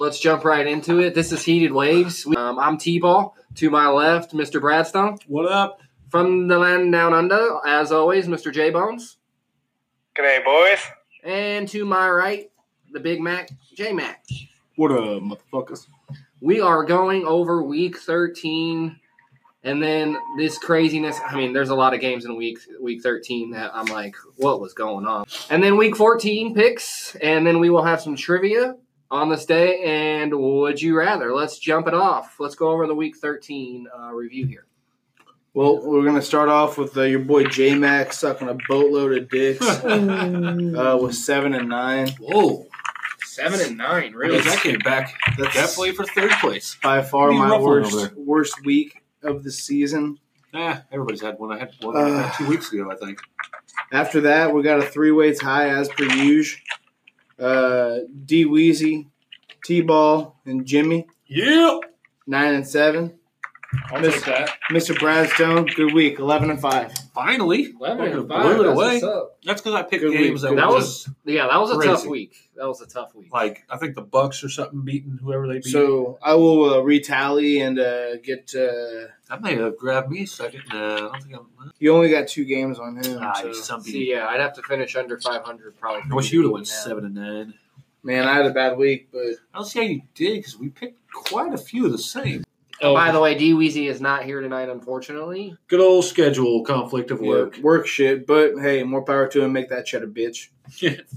Let's jump right into it. This is Heated Waves. Um, I'm T-Ball. To my left, Mr. Bradstone. What up? From the land down under, as always, Mr. J Bones. G'day, boys. And to my right, the Big Mac, J Mac. What up, motherfuckers? We are going over week 13 and then this craziness. I mean, there's a lot of games in week week 13 that I'm like, what was going on? And then week 14 picks, and then we will have some trivia on this day. And would you rather? Let's jump it off. Let's go over the week 13 uh, review here. Well, we're gonna start off with uh, your boy J Mac sucking a boatload of dicks uh, with seven and nine. Whoa, seven and nine, Really? really? That came back That's definitely for third place. by far my rough one over worst worst week of the season. Eh, everybody's had one. I had one Uh. two weeks ago, I think. After that, we got a three weights high as per usual. Uh, D Weezy, T Ball, and Jimmy Yep. nine and seven. I'll Miss- take that. Mr. Bradstone, good week, eleven and five. Finally. 11 and Blew it away. That's because I picked Good games week, that, good That was yeah, that was a tough Crazy. week. That was a tough week. like I think the Bucks or something beating whoever they beat. So I will uh, retally and uh, get. Uh, that may have grabbed me a second. Nah, I don't think I'm. you only got two games on him. Ah, so. you some See, yeah, I'd have to finish under 500 probably. I wish you would have went seven and nine. Man, I had a bad week, but I don't see how you did because we picked quite a few of the same. Oh, by the way, D Weezy is not here tonight, unfortunately. good old schedule conflict of work, work. work shit. But hey, more power to him. Make that shit a bitch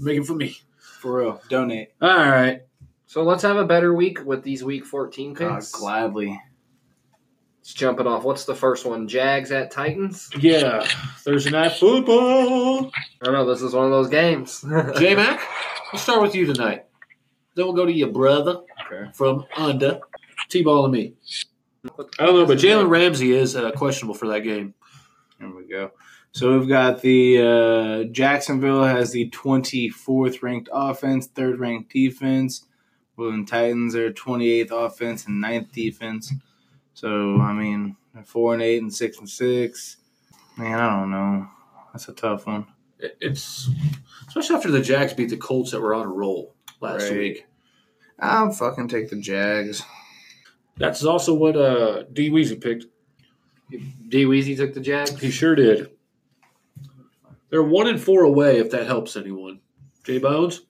Make it for me. for real. Donate. All right. So let's have a better week with these week 14 Uh, picks. gladly. Let's jump it off. What's the first one? Jags at Titans? Yeah, Thursday night football. I don't know. This is one of those games. J Mac, we'll start with you tonight. Then we'll go to your brother Okay. from under T Ball and me. I don't know, but Jalen Ramsey is uh, questionable for that game. There we go. So we've got the uh, Jacksonville has the 24th ranked offense, third ranked defense. And Titans are 28th offense and 9th defense. So I mean, four and eight and six and six. Man, I don't know. That's a tough one. It's especially after the Jags beat the Colts that were on a roll last Right. week. I'll fucking take the Jags. That's also what uh, D Weezy picked. D Weezy took the Jags. He sure did. They're one and four away, if that helps anyone. J Bones.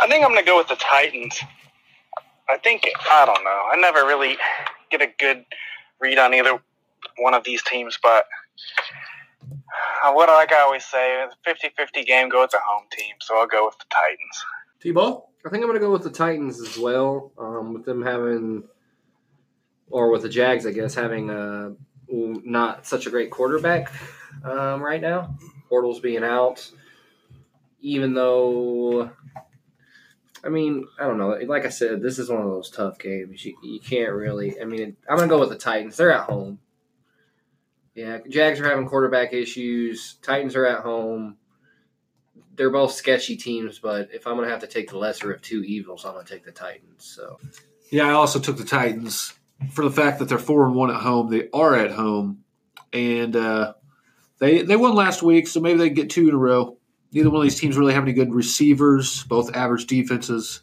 I think I'm going to go with the Titans. I think, I don't know. I never really get a good read on either one of these teams, but uh, what like I always say, 50 50 game, go with the home team, so I'll go with the Titans. T Ball. I think I'm going to go with the Titans as well. Um, with them having, or with the Jags, I guess, having a not such a great quarterback um, right now. Bortles being out, even though, I mean, I don't know. Like I said, this is one of those tough games. You, you can't really. I mean, I'm going to go with the Titans. They're at home. Yeah, Jags are having quarterback issues. Titans are at home they're both sketchy teams, but if I'm gonna have to take the lesser of two evils, I'm gonna take the Titans. So Yeah, I also took the Titans for the fact that they're four and one at home. They are at home, and uh, they they won last week, so maybe they get two in a row. Neither one of these teams really have any good receivers, both average defenses.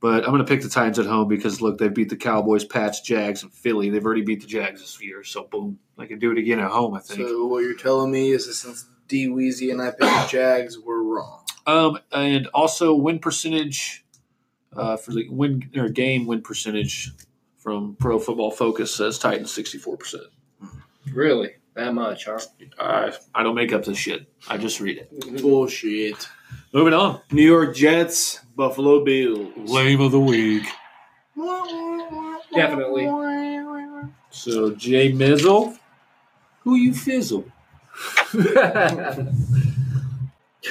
But I'm going to pick the Titans at home because look, they've beat the Cowboys, Pats, Jags, and Philly. They've already beat the Jags this year, so boom, they can do it again at home. I think. So what you're telling me is that since D Weezy and I picked the Jags, we're wrong. Um, and also win percentage uh, for the win or game win percentage from Pro Football Focus says Titans sixty four percent. really, that much, huh? I I don't make up this shit. I just read it. Bullshit. Moving on. New York Jets, Buffalo Bills. Lame of the week. Definitely. So Jay Mizzle, who you fizzle?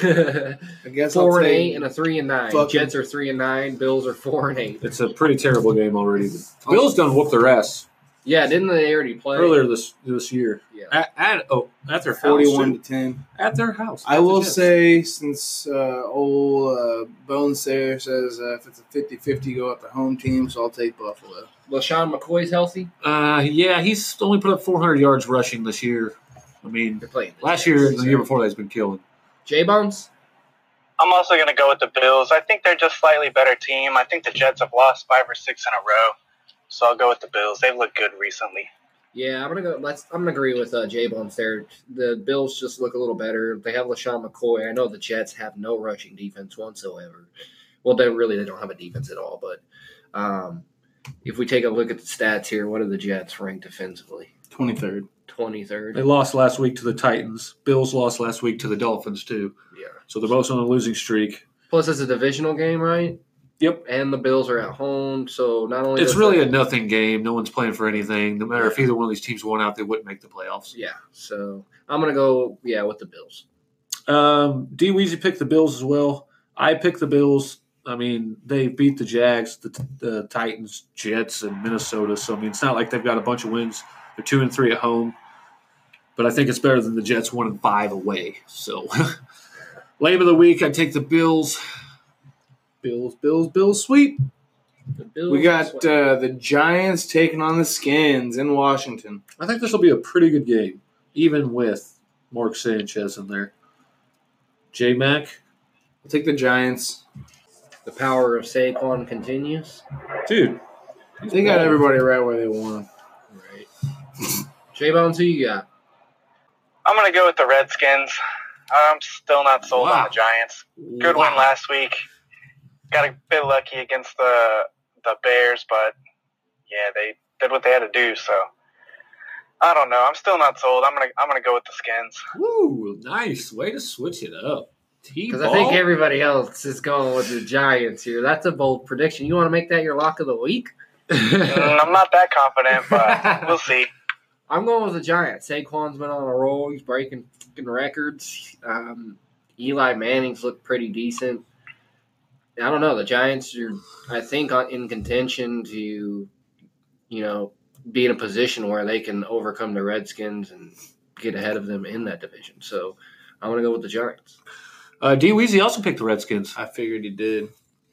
I guess I'll four and take- eight and a three and nine. Fucking- Jets are three and nine. Bills are four and eight. It's a pretty terrible game already. The Bills done whoop their ass Yeah, didn't they already play earlier this this year. Yeah. At, at oh at their house. 41 too. to 10. At their house. I At the will Jets. say, since uh, old uh, Bones there says uh, if it's a 50 50, go with the home team, so I'll take Buffalo. LeSean McCoy's healthy. Uh, yeah, he's only put up 400 yards rushing this year. I mean, the last Jets. year, the year before that, he's been killing. J Bones. I'm also going to go with the Bills. I think they're just slightly better team. I think the Jets have lost five or six in a row, so I'll go with the Bills. They've looked good recently. Yeah, I'm gonna go. Let's. I'm gonna agree with uh, J Bones there. The Bills just look a little better. They have LeSean McCoy. I know the Jets have no rushing defense whatsoever. Well, they really they don't have a defense at all. But um, if we take a look at the stats here, what are the Jets ranked defensively? Twenty third. Twenty They lost last week to the Titans. Bills lost last week to the Dolphins too. Yeah. So they're both on a losing streak. Plus, it's a divisional game, right? Yep. And the Bills are at home, so not only It's really a nothing game. No one's playing for anything. No matter if either one of these teams won out, they wouldn't make the playoffs. yeah. So I'm gonna go yeah with the Bills. Um, D Weezy picked the Bills as well. I picked the Bills. I mean, they beat the Jags, the, the Titans, Jets, and Minnesota. So I mean, it's not like they've got a bunch of wins. They're two and three at home, but I think it's better than the Jets one and five away. So, lame of the week, I take the Bills. Bills, Bills, Bills, sweep. The Bills. We got uh, the Giants taking on the Skins in Washington. I think this will be a pretty good game, even with Mark Sanchez in there. J Mac, I'll take the Giants. the power of Saquon continues. dude, They got everybody right where they want. 'em. Right. J Bones, who you got? I'm going to go with the Redskins. I'm still not sold Wow. on the Giants. Good win last week. Got a bit lucky against the the Bears, but yeah, they did what they had to do. So I don't know. I'm still not sold. I'm gonna I'm gonna go with the Skins. Ooh, nice way to switch it up. Because I think everybody else is going with the Giants here. That's a bold prediction. You want to make that your lock of the week? Mm, I'm not that confident, but we'll see. I'm going with the Giants. Saquon's been on a roll. He's breaking fucking records. Um, Eli Manning's looked pretty decent. I don't know. The Giants are, I think, in contention to, you know, be in a position where they can overcome the Redskins and get ahead of them in that division. So I'm going to go with the Giants. uh, D Weezy also picked the Redskins. I figured he did.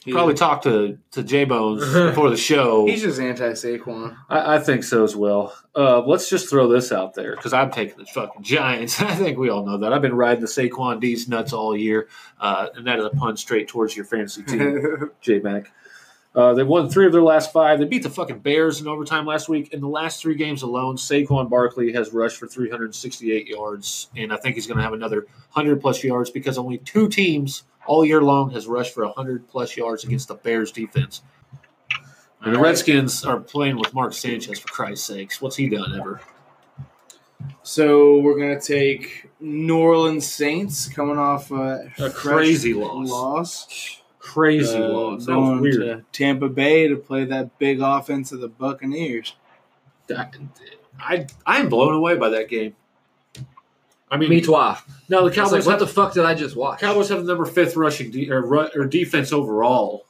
He- Probably talked to to J Bones before the show. He's just anti Saquon. I, I think so as well. Uh, let's just throw this out there because I'm taking the fucking Giants. I think we all know that. I've been riding the Saquon D's nuts all year, uh, and that is a pun straight towards your fantasy team. J Mac. Uh, they won three of their last five. They beat the fucking Bears in overtime last week. In the last three games alone, Saquon Barkley has rushed for 368 yards, and I think he's going to have another 100 plus yards because only two teams all year long has rushed for 100 plus yards against the Bears defense. And the Redskins are playing with Mark Sanchez for Christ's sakes. What's he done ever? So we're gonna take New Orleans Saints coming off uh, A crazy loss. loss. Crazy Uh, loss. That was going weird. to Tampa Bay to play that big offense of the Buccaneers. I I am blown away by that game. I mean, Me too. no, the Cowboys like, what have the fuck did I just watch? Cowboys have the number fifth rushing de- or, ru- or defense overall,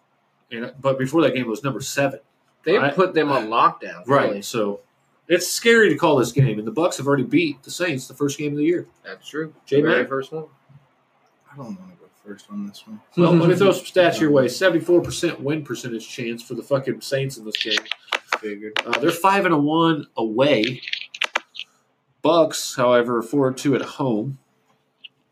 and, but before that game it was number seven. They I- put them on lockdown. Right. Really. So it's scary to call this game, and the Bucks have already beat the Saints the first game of the year. That's true. J Very Mac? first one. I don't want to go first on this one. Well, let me throw some stats your way: seventy-four percent win percentage chance for the fucking Saints in this game. Figured. Uh, they're five and a one away. Bucks, however, are four and two at home.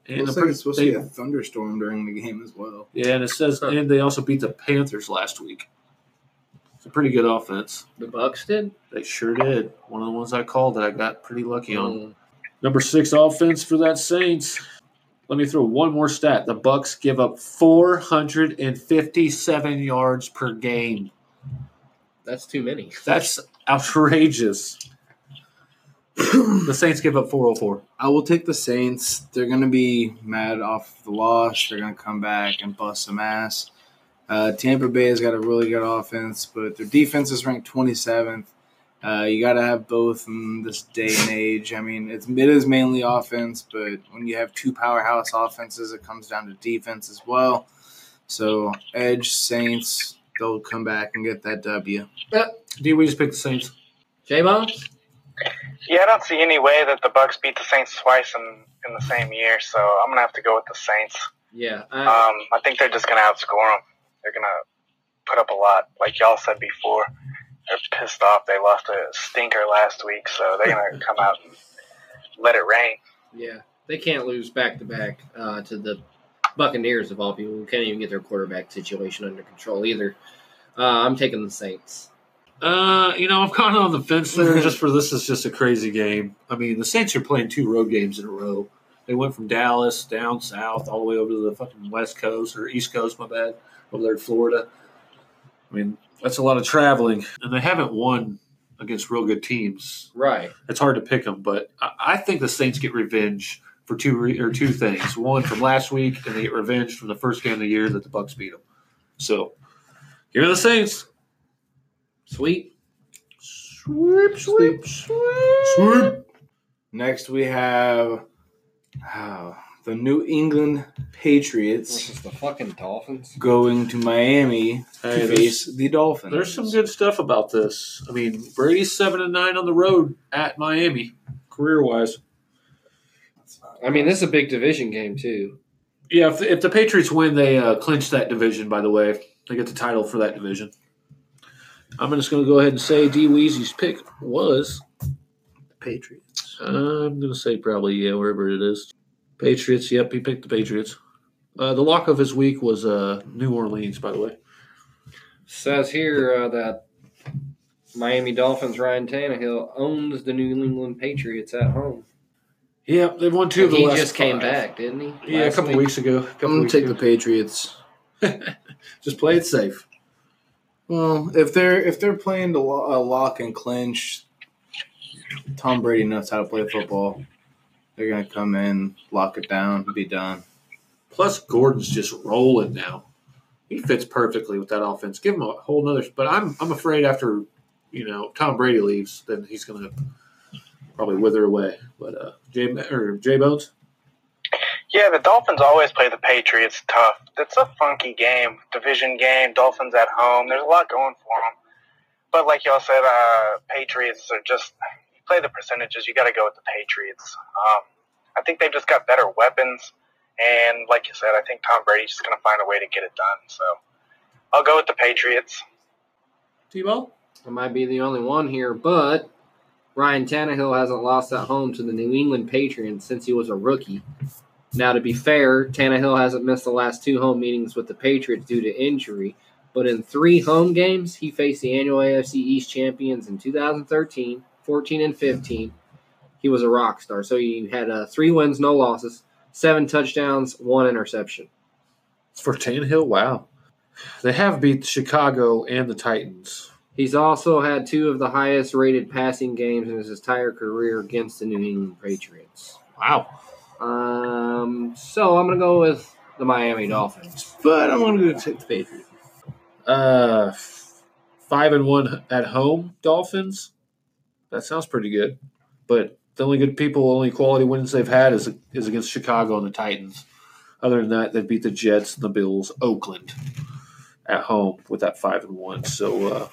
And Looks the like it's supposed they- to be a thunderstorm during the game as well. yeah, and it says, Huh. and they also beat the Panthers last week. It's a pretty good offense. The Bucks did. They sure did. One of the ones I called that I got pretty lucky on. Mm. Number six offense for that Saints. Let me throw one more stat. The Bucks give up 457 yards per game. That's too many. That's outrageous. The Saints give up 404. I will take the Saints. They're going to be mad off the loss. They're going to come back and bust some ass. Uh, Tampa Bay has got a really good offense, but their defense is ranked 27th. Uh, you got to have both in this day and age. I mean, it's, it is mainly offense, but when you have two powerhouse offenses, it comes down to defense as well. So, Edge, Saints, they'll come back and get that W. D, we just picked the Saints. J Bones. Yeah, I don't see any way that the Bucks beat the Saints twice in in the same year, so I'm gonna have to go with the Saints. Yeah. I, Um, I think they're just gonna outscore them. They're gonna put up a lot, like y'all said before. They're pissed off. They lost a stinker last week, so they're gonna come out and let it rain. yeah. They can't lose back to back uh, to the Buccaneers of all people who can't even get their quarterback situation under control either. Uh, I'm taking the Saints. Uh, you know, I'm kind of on the fence there. just for this is just a crazy game. I mean, the Saints are playing two road games in a row. They went from Dallas down south all the way over to the fucking West Coast or East Coast. My bad, over there in Florida. I mean, that's a lot of traveling, and they haven't won against real good teams. Right. It's hard to pick them, but I, I think the Saints get revenge for two re- or two things. One from last week, and they get revenge from the first game of the year that the Bucks beat them. So, here are the Saints. Sweet. Sweep, sweep, Sweep. Next, we have oh, the New England Patriots Versus the fucking Dolphins. going to Miami Hey, to face the Dolphins. There's some good stuff about this. I mean, Brady's seven and nine on the road at Miami, career wise. I mean, this is a big division game too. Yeah, if the, if the Patriots win, they uh, clinch that division. By the way, they get the title for that division. I'm just going to go ahead and say D Weezy's pick was. The Patriots. I'm going to say probably yeah, wherever it is. Patriots. Yep, he picked the Patriots. Uh, the lock of his week was uh, New Orleans. By the way, Says here uh, that Miami Dolphins Ryan Tannehill owns the New England Patriots at home. yeah, they've won two of the he last just came five. back, didn't he? Yeah, a couple week? weeks ago. A I'm gonna take ago. the Patriots. Just play it safe. Well, if they're if they're playing to lo- lock and clinch, Tom Brady knows how to play football. They're gonna come in, lock it down, be done. Plus, Gordon's just rolling now. He fits perfectly with that offense. Give him a whole nother. But I'm I'm afraid after you know Tom Brady leaves, then he's to probably wither away. But uh, Jay or Jay Bones, Yeah, the Dolphins always play the Patriots tough. It's a funky game, division game. Dolphins at home. There's a lot going for them. But like y'all said, uh, Patriots are just you play the percentages. You got to go with the Patriots. Um, I think they've just got better weapons, and like you said, I think Tom Brady's just going to find a way to get it done. So I'll go with the Patriots. T-Ball. I might be the only one here, but Ryan Tannehill hasn't lost at home to the New England Patriots since he was a rookie. Now, to be fair, Tannehill hasn't missed the last two home meetings with the Patriots due to injury, but in three home games, he faced the annual AFC East champions in 2013, 14, and 15. He was a rock star. So he had uh, three wins, no losses, seven touchdowns, one interception. For Tannehill, wow. They have beat Chicago and the Titans. He's also had two of the highest rated passing games in his entire career against the New England Patriots. Wow. Um, so I'm gonna go with the Miami Dolphins. But I'm gonna go take the Patriots. Uh, five and one at home, Dolphins. That sounds pretty good. But the only good people, only quality wins they've had is is against Chicago and the Titans. Other than that, they beat the Jets and the Bills, Oakland at home with that five and one. So uh,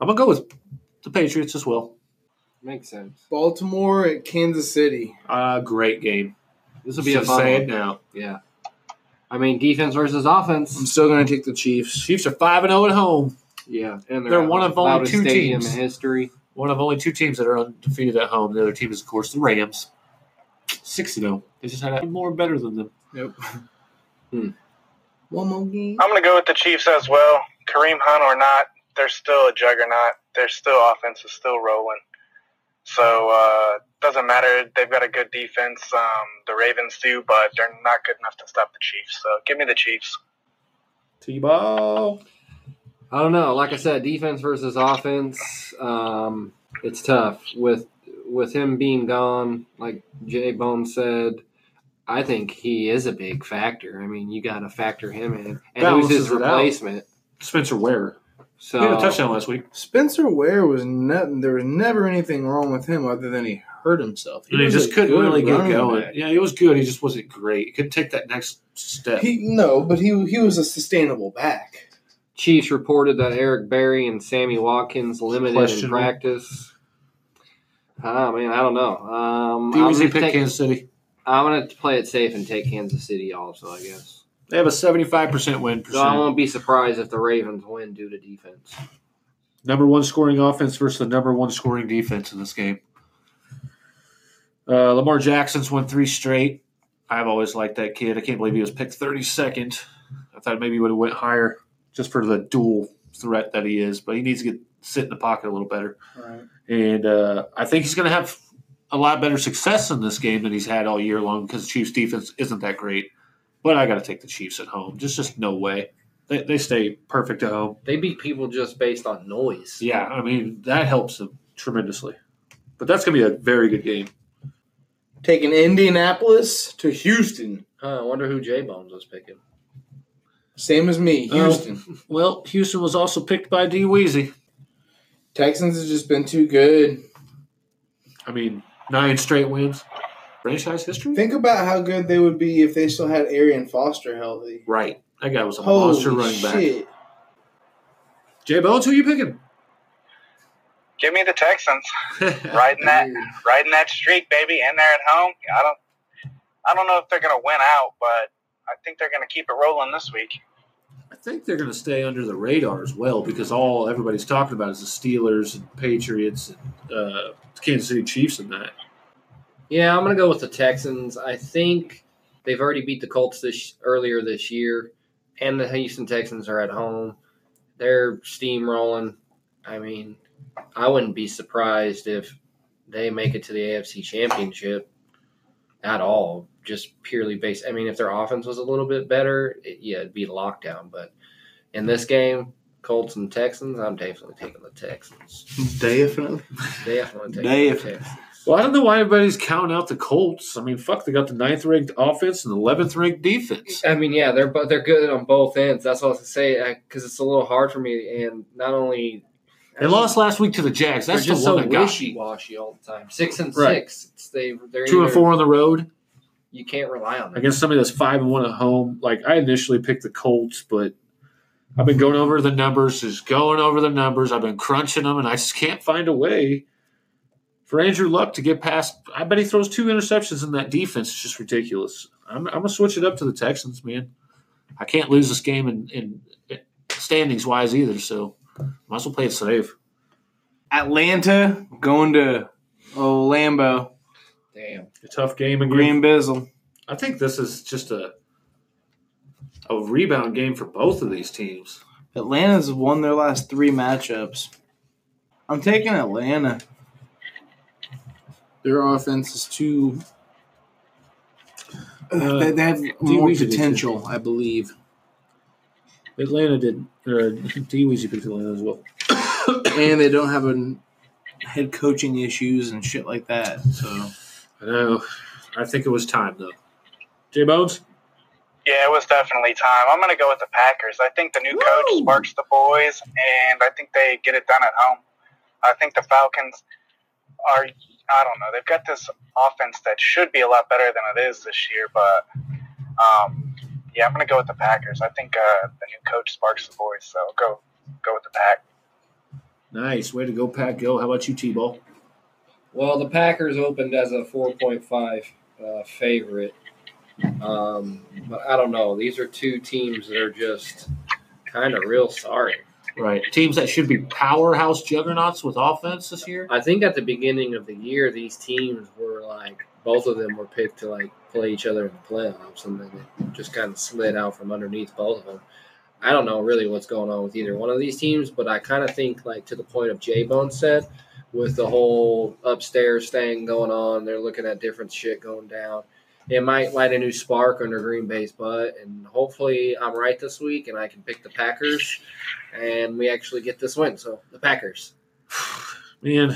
I'm gonna go with the Patriots as well. Makes sense. Baltimore at Kansas City. Uh, great game. This will be a Just fun say one. it now. Yeah. I mean, defense versus offense. I'm offense. still gonna take the Chiefs. Chiefs are five and zero at home. Yeah, and They're one of only loudest two stadium teams. in history. One of only two teams that are undefeated at home. The other team is, of course, the Rams. Six and zero. They just had a more better than them. Yep. Hmm. One more game. I'm going to go with the Chiefs as well. Kareem Hunt or not, they're still a juggernaut. Their still offense is still rolling. So uh, doesn't matter. They've got a good defense. Um, the Ravens do, but they're not good enough to stop the Chiefs. So give me the Chiefs. T-ball. I don't know. Like I said, defense versus offense. Um, it's tough with with him being gone. Like Jay Bone said, I think he is a big factor. I mean, you got to factor him in, and who's his it out. replacement? Spencer Ware. So He had a touchdown last week. Spencer Ware was nothing. there was never anything wrong with him other than he hurt himself. And he just couldn't really get running going. back. Yeah, he was good. He just wasn't great. He couldn't take that next step. He no, but he he was a sustainable back. Chiefs reported that Eric Berry and Sammy Watkins limited in practice. Oh man, I don't know. Um, he I'm gonna picked take- Kansas City. I'm gonna play it safe and take Kansas City also. I guess. They have a seventy-five percent win So I won't be surprised if the Ravens win due to defense. Number one scoring offense versus the number one scoring defense in this game. Uh, Lamar Jackson's won three straight. I've always liked that kid. I can't believe he was picked 32nd. I thought maybe he would have went higher just for the dual threat that he is, but he needs to get sit in the pocket a little better. Right. And uh, I think he's going to have a lot better success in this game than he's had all year long because the Chiefs' defense isn't that great. But I got to take the Chiefs at home. Just, just no way. They, they stay perfect at home. They beat people just based on noise. Yeah, I mean that helps them tremendously. But that's going to be a very good game. Taking Indianapolis to Houston. Huh, I wonder who J Bones was picking. Same as me, Oh. Houston. Well, Houston was also picked by D Weezy. Texans have just been too good. I mean, nine straight wins, franchise history. Think about how good they would be if they still had Arian Foster healthy. Right, that guy was a Holy monster running back. shit. Jay Bones, who you picking? Give me the Texans. Riding that riding that streak, baby, and they're at home. I don't I don't know if they're gonna win out, but I think they're gonna keep it rolling this week. I think they're going to stay under the radar as well because all everybody's talking about is the Steelers and Patriots and uh, Kansas City Chiefs and that. Yeah, I'm gonna go with the Texans. I think they've already beat the Colts this earlier this year, and the Houston Texans are at home. They're steamrolling. I mean, I wouldn't be surprised if they make it to the AFC Championship at all. Just purely based. I mean, if their offense was a little bit better, it, yeah, it'd be lockdown. But in this game, Colts and Texans, I'm definitely taking the Texans. Definitely. Definitely taking Definitely. the Texans. Well, I don't know why everybody's counting out the Colts. I mean, fuck, they got the ninth ranked offense and the eleventh ranked defense. I mean, yeah, they're bo- they're good on both ends. That's what I was gonna say uh, because it's a little hard for me, and not only They lost last week to the Jags. That's just the one so that wishy washy all the time. Six and Right. six. It's they they're Two and four on the road You can't rely on them. against somebody that's five and one at home. Like I initially picked the Colts, but I've been going over the numbers, just going over the numbers. I've been crunching them, and I just can't find a way for Andrew Luck to get past. I bet he throws two interceptions in that defense. It's just ridiculous. I'm, I'm gonna switch it up to the Texans, man. I can't lose this game in, in standings wise either, so might as well play it safe. Atlanta going to oh Lambeau. Damn. A tough game again. Green Bizzle. I think this is just a a rebound game for both of these teams. Atlanta's won their last three matchups. I'm taking Atlanta. Their offense is too. Uh, they, they have more Weezy did potential, I believe. Atlanta did. Uh, D Weezy picked Atlanta as well. and they don't have a head coaching issues and shit like that. So I know. I think it was time though. J Bones. Yeah, it was definitely time. I'm gonna go with the Packers. I think the new coach sparks the boys, and I think they get it done at home. I think the Falcons are. I don't know. They've got this offense that should be a lot better than it is this year, but um, yeah, I'm gonna go with the Packers. I think uh, the new coach sparks the boys, so go go with the Pack. Nice way to go, Pat. Go. How about you, T Ball? Well, the Packers opened as a 4.5 uh, favorite. Um, but I don't know. These are two teams that are just kind of real sorry. Right. Teams that should be powerhouse juggernauts with offense this year. I think at the beginning of the year, these teams were like, both of them were picked to like play each other in the playoffs, and then just kind of slid out from underneath both of them. I don't know really what's going on with either one of these teams, but I kind of think like to the point of J Bone said, with the whole upstairs thing going on, they're looking at different shit going down. It might light a new spark under Green Bay's butt, and hopefully I'm right this week, and I can pick the Packers, and we actually get this win. So the Packers. Man,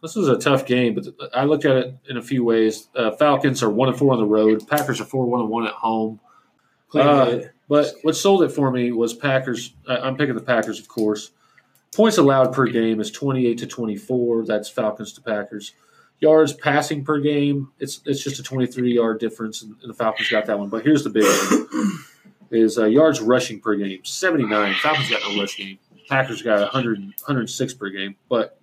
this was a tough game, but I looked at it in a few ways. Uh, Falcons are one and four on the road. Packers are four one and one at home. Uh, but what sold it for me was Packers. I- I'm picking the Packers, of course. Points allowed per game is 28 to 24. That's Falcons to Packers. Yards passing per game, it's it's just a 23 yard difference, and, the Falcons got that one. But here's the big one: is uh, yards rushing per game, 79. Falcons got no rush game. Packers got 100, 106 per game, but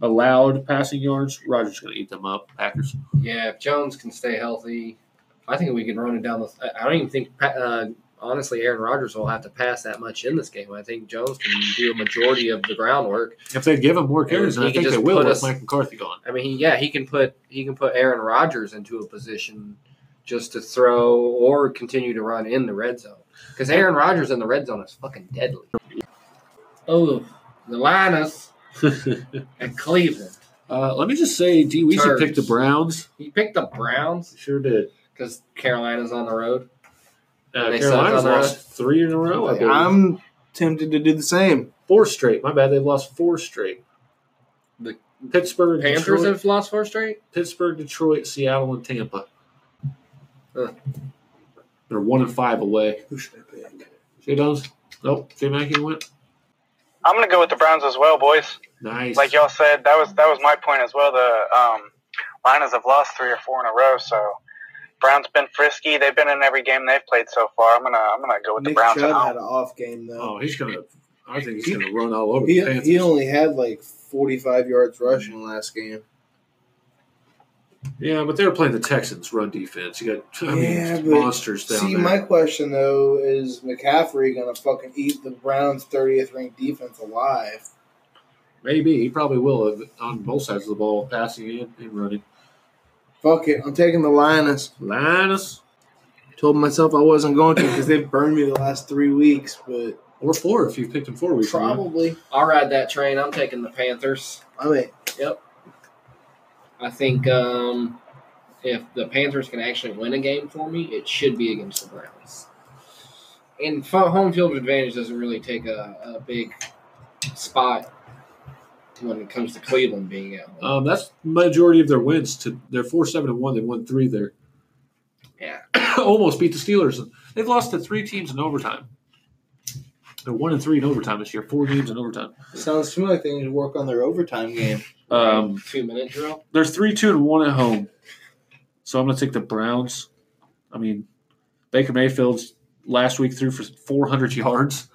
allowed passing yards, Rodgers going to eat them up. Packers. Yeah, if Jones can stay healthy, I think we can run it down the. I don't even think, uh, honestly, Aaron Rodgers will have to pass that much in this game. I think Jones can do a majority of the groundwork. If they give him more carries, and I think they will with Mike McCarthy gone. I mean, he, yeah, he can put he can put Aaron Rodgers into a position just to throw or continue to run in the red zone. Because Aaron Rodgers in the red zone is fucking deadly. Oh, the Linus and Cleveland. Uh, let me just say, D Weezy Turds. picked the Browns. He picked the Browns Sure did. because Carolina's on the road. Uh, They Carolina's on the lost three in a row. I believe. I'm tempted to do the same. four straight. My bad. They've lost four straight. The Pittsburgh, Panthers Detroit, have lost four straight. Pittsburgh, Detroit, Seattle, and Tampa. Huh. They're one and five away. Who should I pick? Jay Dons? Nope. Jay Mackey went. I'm gonna go with the Browns as well, boys. Nice. Like y'all said, that was that was my point as well. The um, Lions have lost three or four in a row, so Browns been frisky. They've been in every game they've played so far. I'm gonna I'm gonna go with Nick the Browns at Chubb home. had an off game though. Oh, he's gonna. I think he's He- gonna run all over He, the Panthers. he only had like 45 yards rushing mm-hmm. last game. yeah, but they were playing the Texans' run defense. You got I Yeah, mean, but monsters down See, there. my question though is McCaffrey gonna fucking eat the Browns' 30th ranked defense alive? Maybe he probably will on both sides of the ball, passing and, and running. Fuck it, I'm taking the Linus. Linus Told myself I wasn't going to because they've burned me the last three weeks, but or four if you've picked him four weeks ago. probably. I'll ride that train. I'm taking the Panthers. I mean, yep. I think um, if the Panthers can actually win a game for me, it should be against the Browns. And fo- home field advantage doesn't really take a, a big spot when it comes to Cleveland being at home. Um, that's majority of their wins. To they're four seven and one. They won three there. Yeah. Almost beat the Steelers. They've lost to three teams in overtime. They're one and three in overtime this year. Four games in overtime. sounds to me like they need to work on their overtime game. Um, Two minute drill. they're three two and one at home. So I'm going to take the Browns. I mean, Baker Mayfield's last week threw for 400 yards.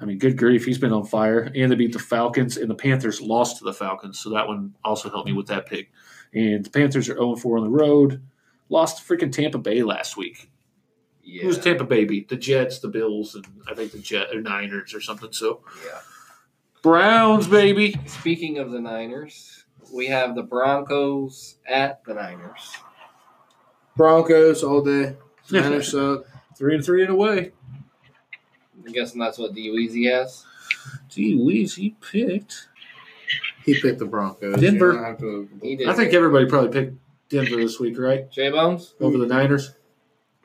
I mean, good grief, he's been on fire. And they beat the Falcons, and the Panthers lost to the Falcons, so that one also helped me with that pick. And the Panthers are 0 4 on the road. Lost to freaking Tampa Bay last week. Yeah. Who's Tampa Bay beat? The Jets, the Bills, and I think the Jet or Niners or something. So yeah. Browns, baby. Speaking of the Niners, we have the Broncos at the Niners. Broncos all day. Niners suck. Three and three and away. I'm guessing that's what D Weezy has. Gee whiz, he picked. He picked the Broncos. Denver. You don't have to- He did. I think everybody probably picked Denver this week, right? J Bones. Over the Niners.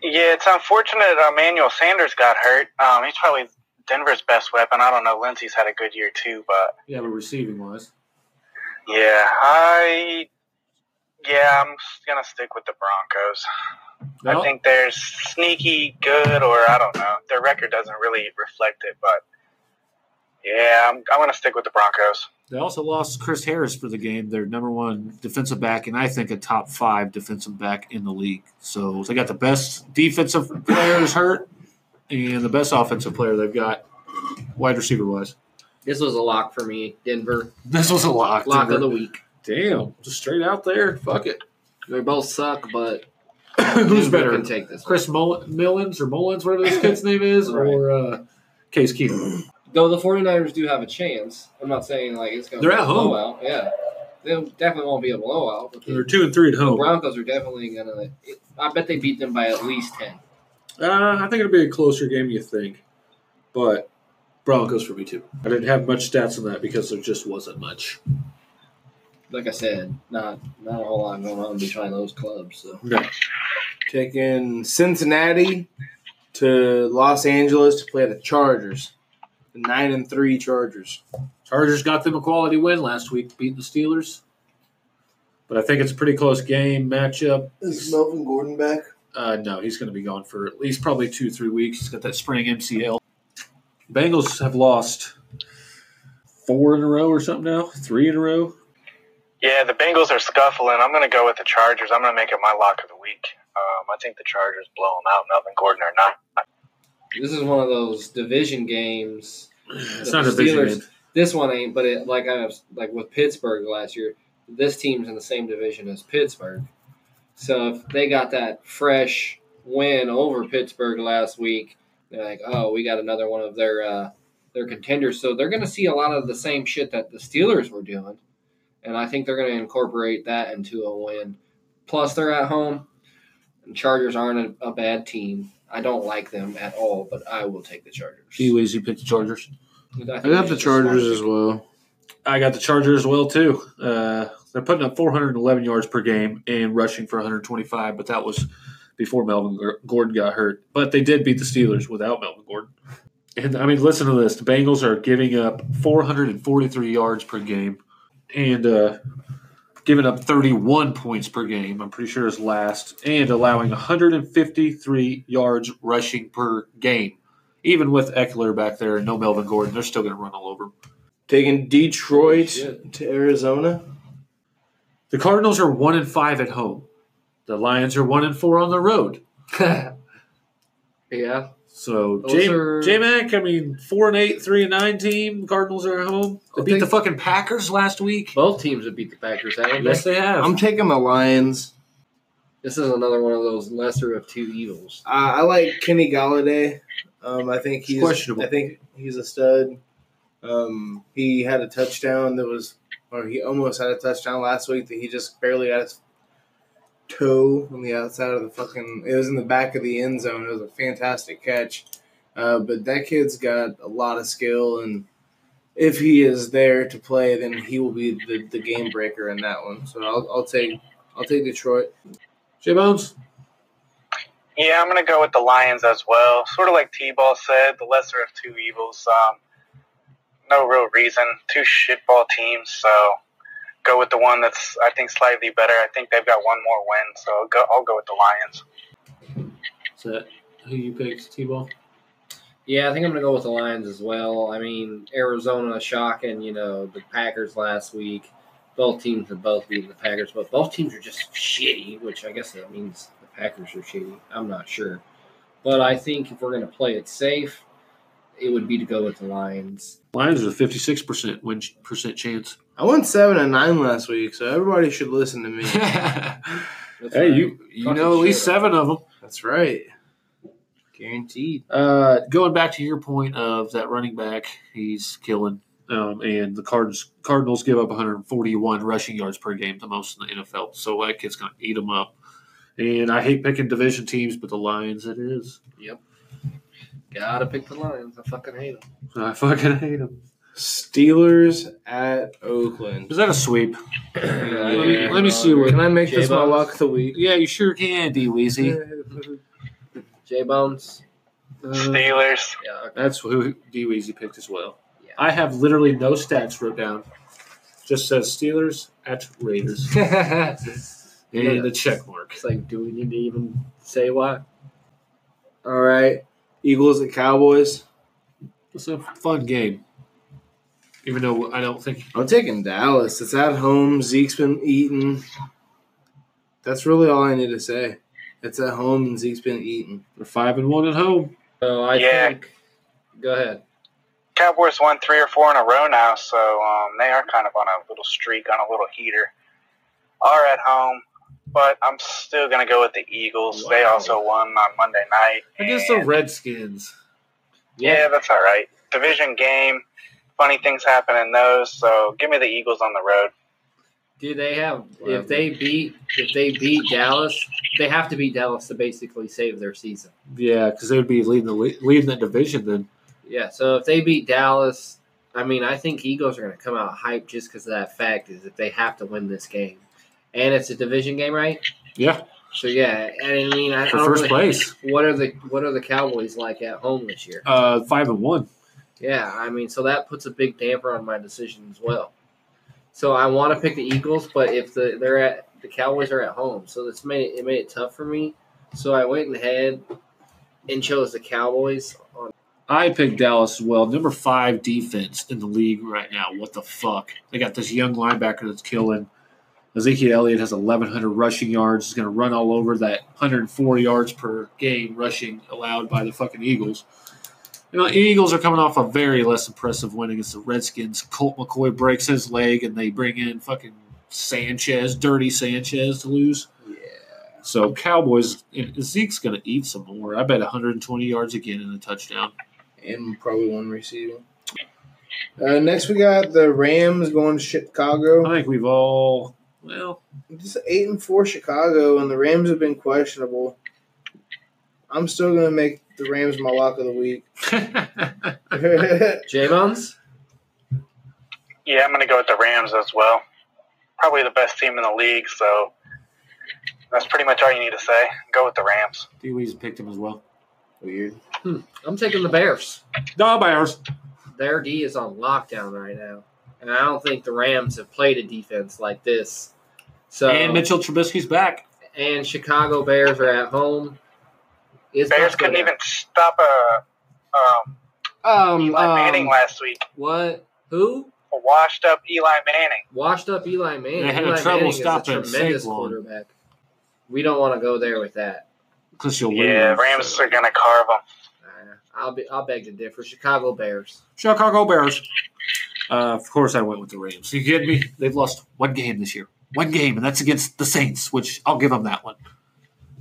Yeah, it's unfortunate Emmanuel Sanders got hurt. Um, he's probably Denver's best weapon. I don't know. Lindsay's had a good year too, but Yeah, but receiving wise. yeah, I yeah, I'm s- gonna stick with the Broncos. I think they're sneaky good, or I don't know. Their record doesn't really reflect it, but yeah, I'm, I'm gonna stick with the Broncos. they also lost Chris Harris for the game, their number one defensive back, and I think a top five defensive back in the league. So they got the best defensive players hurt and the best offensive player they've got wide receiver wise. This was a lock for me. Denver. This was a lock. Lock Denver. of the week. Damn, just straight out there. Fuck it. They both suck, but Who's Denver better? Can take this. Chris Mull- Millins or Mullins, whatever this kid's name is, Right. or uh, Case Keenum. Though the 49ers do have a chance. I'm not saying like it's going to They're be at a home. blowout. Yeah, they definitely won't be a blowout. But the, They're two and three at the home. Broncos are definitely going to. I bet they beat them by at least ten. Uh, I think it'll be a closer game, you think. But Broncos for me, too. I didn't have much stats on that because there just wasn't much. Like I said, not not a whole lot going on between those clubs. So No. Taking Cincinnati to Los Angeles to play the Chargers. The nine and three Chargers. Chargers got them a quality win last week, beating the Steelers. But I think it's a pretty close game matchup. Is Melvin Gordon back? Uh, no, he's going to be gone for at least probably two, three weeks. He's got that spring MCL. Bengals have lost four in a row or something now, three in a row. Yeah, the Bengals are scuffling. I'm gonna go with the Chargers. I'm gonna make it my lock of the week. Um, I think the Chargers blow them out, Melvin Gordon or not. this is one of those division games. It's The not a division Steelers- game. This one ain't, but it, like I was like with Pittsburgh last year, this team's in the same division as Pittsburgh. So if they got that fresh win over Pittsburgh last week, they're like, oh, we got another one of their uh, their contenders. So they're going to see a lot of the same shit that the Steelers were doing, and I think they're going to incorporate that into a win. Plus, they're at home. Chargers aren't a, a bad team. I don't like them at all, but I will take the Chargers. Pee Wee's, you picked the Chargers. think I got the it's a smart Chargers as well. I got the Chargers as well too. Uh, they're putting up 411 yards per game and rushing for 125, but that was before Melvin Gordon got hurt. But they did beat the Steelers without Melvin Gordon. And I mean, listen to this: the Bengals are giving up 443 yards per game and uh, giving up 31 points per game. I'm pretty sure is last, and allowing 153 yards rushing per game. Even with Ekeler back there and no Melvin Gordon, they're still going to run all over 'em. Taking Detroit Shit. to Arizona. The Cardinals are one and five at home. The Lions are one and four on the road. yeah, So J are... Mac, I mean, four and eight, three and nine team. Cardinals are at home. They I'll beat take- the fucking Packers last week. both teams have beat the Packers. Haven't Yes, they? they have. I'm taking the Lions. This is another one of those lesser of two evils. Uh, I like Kenny Golladay. Um, I think he's questionable. I think he's a stud. Um, he had a touchdown that was, or he almost had a touchdown last week that he just barely got his toe on the outside of the fucking. It was in the back of the end zone. It was a fantastic catch. Uh, but that kid's got a lot of skill, and if he is there to play, then he will be the, the game breaker in that one. So I'll, I'll take I'll take Detroit. J Bones. Yeah, I'm gonna go with the Lions as well. Sort of like T-Ball said, the lesser of two evils. Um, no real reason. Two shitball teams, so go with the one that's I think slightly better. I think they've got one more win, so I'll go, I'll go with the Lions. That who you picked, T Ball? Yeah, I think I'm gonna go with the Lions as well. I mean, Arizona shocking, you know, the Packers last week. Both teams have both beaten the Packers, but both teams are just shitty, which I guess that means the Packers are shitty. I'm not sure. But I think if we're gonna play it safe, it would be to go with the Lions. Lions are a fifty six percent win percent chance. I went seven and nine last week, so everybody should listen to me. hey, right. you you Fucking know at least shit. seven of them. That's right. Guaranteed. Uh, going back to your point of that running back, he's killing. Um, and the Cardinals Cardinals give up 141 rushing yards per game, the most in the NFL. So that kid's going to eat them up. And I hate picking division teams, but the Lions it is. Gotta pick the Lions. I fucking hate them. I fucking hate them. Steelers at Oakland. Is that a sweep? let me- let me see what- Can I make this my J-Bones? lock of the week? Yeah, you sure can, D Weezy. J Bones. Uh, Steelers. Yeah, that's who D Weezy picked as well. Yeah. I have literally no stats wrote down. Just says Steelers at Raiders and a check mark. it's like, do we need to even say why? All right. Eagles at Cowboys. It's a fun game. Even though I don't think I'm taking Dallas. It's at home. Zeke's been eating. That's really all I need to say. It's at home and Zeke's been eating. they're five and one at home. So I Yeah. think. Go ahead. Cowboys won three or four in a row now, so um, they are kind of on a little streak, on a little heater. Are at home, but I'm still gonna go with the Eagles. They also won on Monday night. Against the Redskins. Yeah, that's all right. Division game. Funny things happen in those, so give me the Eagles on the road. Do they have? If they beat, if they beat Dallas, they have to beat Dallas to basically save their season. Yeah, because they would be leading the leading the division then. Yeah. So if they beat Dallas, I mean, I think Eagles are going to come out hyped just because of that fact is that they have to win this game, and it's a division game, right? Yeah, So yeah, and I mean, I, for first really- place. What are the what are the Cowboys like at home this year? Uh, five and one. Yeah, I mean, so that puts a big damper on my decision as well. So I want to pick the Eagles, but if the they're at the Cowboys are at home, so this made it made it tough for me. So I went ahead and chose the Cowboys. On, I picked Dallas as well. Number five defense in the league right now. What the fuck? They got this young linebacker that's killing. Ezekiel Elliott has 1,100 rushing yards. He's going to run all over that 104 yards per game rushing allowed by the fucking Eagles. You know, Eagles are coming off a very less impressive win against the Redskins. Colt McCoy breaks his leg, and they bring in fucking Sanchez, dirty Sanchez, to lose. Yeah. So Cowboys, Zeke's going to eat some more. I bet 120 yards again in a touchdown. And probably one receiving. Uh, next, we got the Rams going to Chicago. I think we've all well. Just eight and four Chicago, and the Rams have been questionable. I'm still gonna make the Rams my lock of the week. J Bones? Yeah, I'm going to go with the Rams as well. Probably the best team in the league, so that's pretty much all you need to say. Go with the Rams. D Weez picked him as well. Weird. Hmm, I'm taking the Bears. No Bears. Their D is on lockdown right now. And I don't think the Rams have played a defense like this. So and Mitchell Trubisky's back. and Chicago Bears are at home. It's Bears couldn't even stop a um, um, Eli um, Manning last week. What? Who? A washed up Eli Manning. Washed up Eli Manning. They had Eli trouble Manning is a tremendous Saquon. quarterback. We don't want to go there with that. Because you'll Yeah, lose. Rams are going to carve them. I'll be. I'll beg to differ. Chicago Bears. Chicago Bears. Uh, of course, I went with the Rams. You kidding me? They've lost one game this year. One game, and that's against the Saints, which I'll give them that one.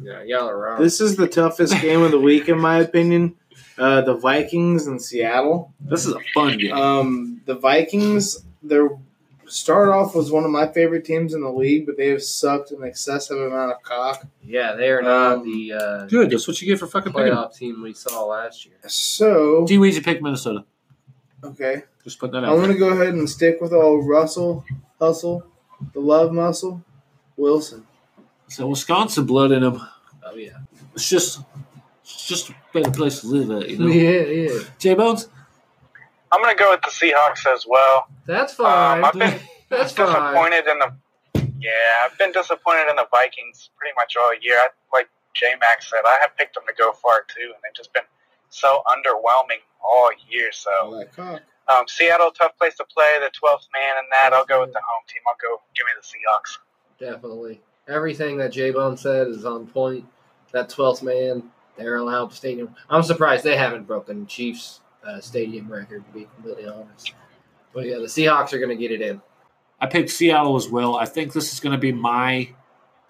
Yeah, y'all are wrong. This is the toughest game of the week, in my opinion. Uh, the Vikings in Seattle. This is a fun game. Um, the Vikings, their start off was one of my favorite teams in the league, but they have sucked an excessive amount of cock. yeah, they are not Um, the uh, Good. That's what you get for fucking picking them. playoff team we saw last year. So, D Weezy picked Minnesota. Okay, Just put that out. I'm going to go ahead and stick with old Russell Hustle, the love muscle, Wilson. So Wisconsin blood in them. Oh yeah. It's just, it's just a better place to live at, you know. Yeah, yeah. J Bones. I'm going to go with the Seahawks as well. That's fine. Um, I've been That's fine. disappointed in the. Yeah, I've been disappointed in the Vikings pretty much all year. I, like J Max said, I have picked them to go far too, and they've just been so underwhelming all year. So All that um, Seattle, tough place to play. The 12th man in that. I'll go with the home team. I'll go. Give me the Seahawks. Definitely. Everything that J Bone said is on point. That 12th man, they're allowed stadium. I'm surprised they haven't broken Chiefs' uh, stadium record, to be completely honest. But yeah, the Seahawks are going to get it in. I picked Seattle as well. I think this is going to be my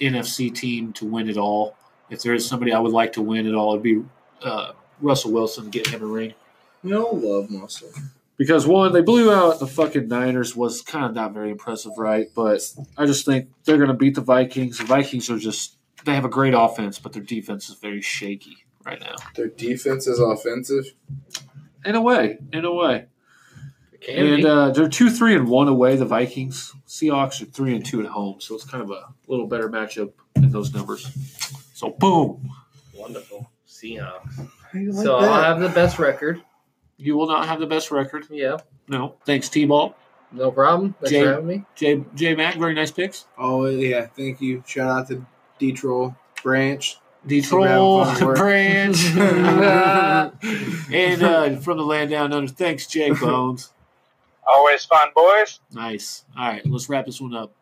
NFC team to win it all. If there is somebody I would like to win it all, it'd be uh, Russell Wilson getting him a ring. No love muscle. Because one, they blew out the fucking Niners was kind of not very impressive, right? But I just think they're going to beat the Vikings. The Vikings are just they have a great offense, but their defense is very shaky right now. Their defense is offensive. In a way, in a way. And uh, they're two, three, and one away. The Vikings, Seahawks are three and two at home, so it's kind of a little better matchup in those numbers. So boom, Wonderful. Seahawks. How you like so that? I'll have the best record. you will not have the best record. Yeah, No, thanks T-ball, no problem. Thanks Jay- for having me. J J Mac, very nice picks. Oh yeah, thank you. Shout out to Detroit Branch. Detroit having fun at work. branch, and uh, from the land down under. Thanks, Jay Bones. Always fun, boys. Nice. All right, let's wrap this one up.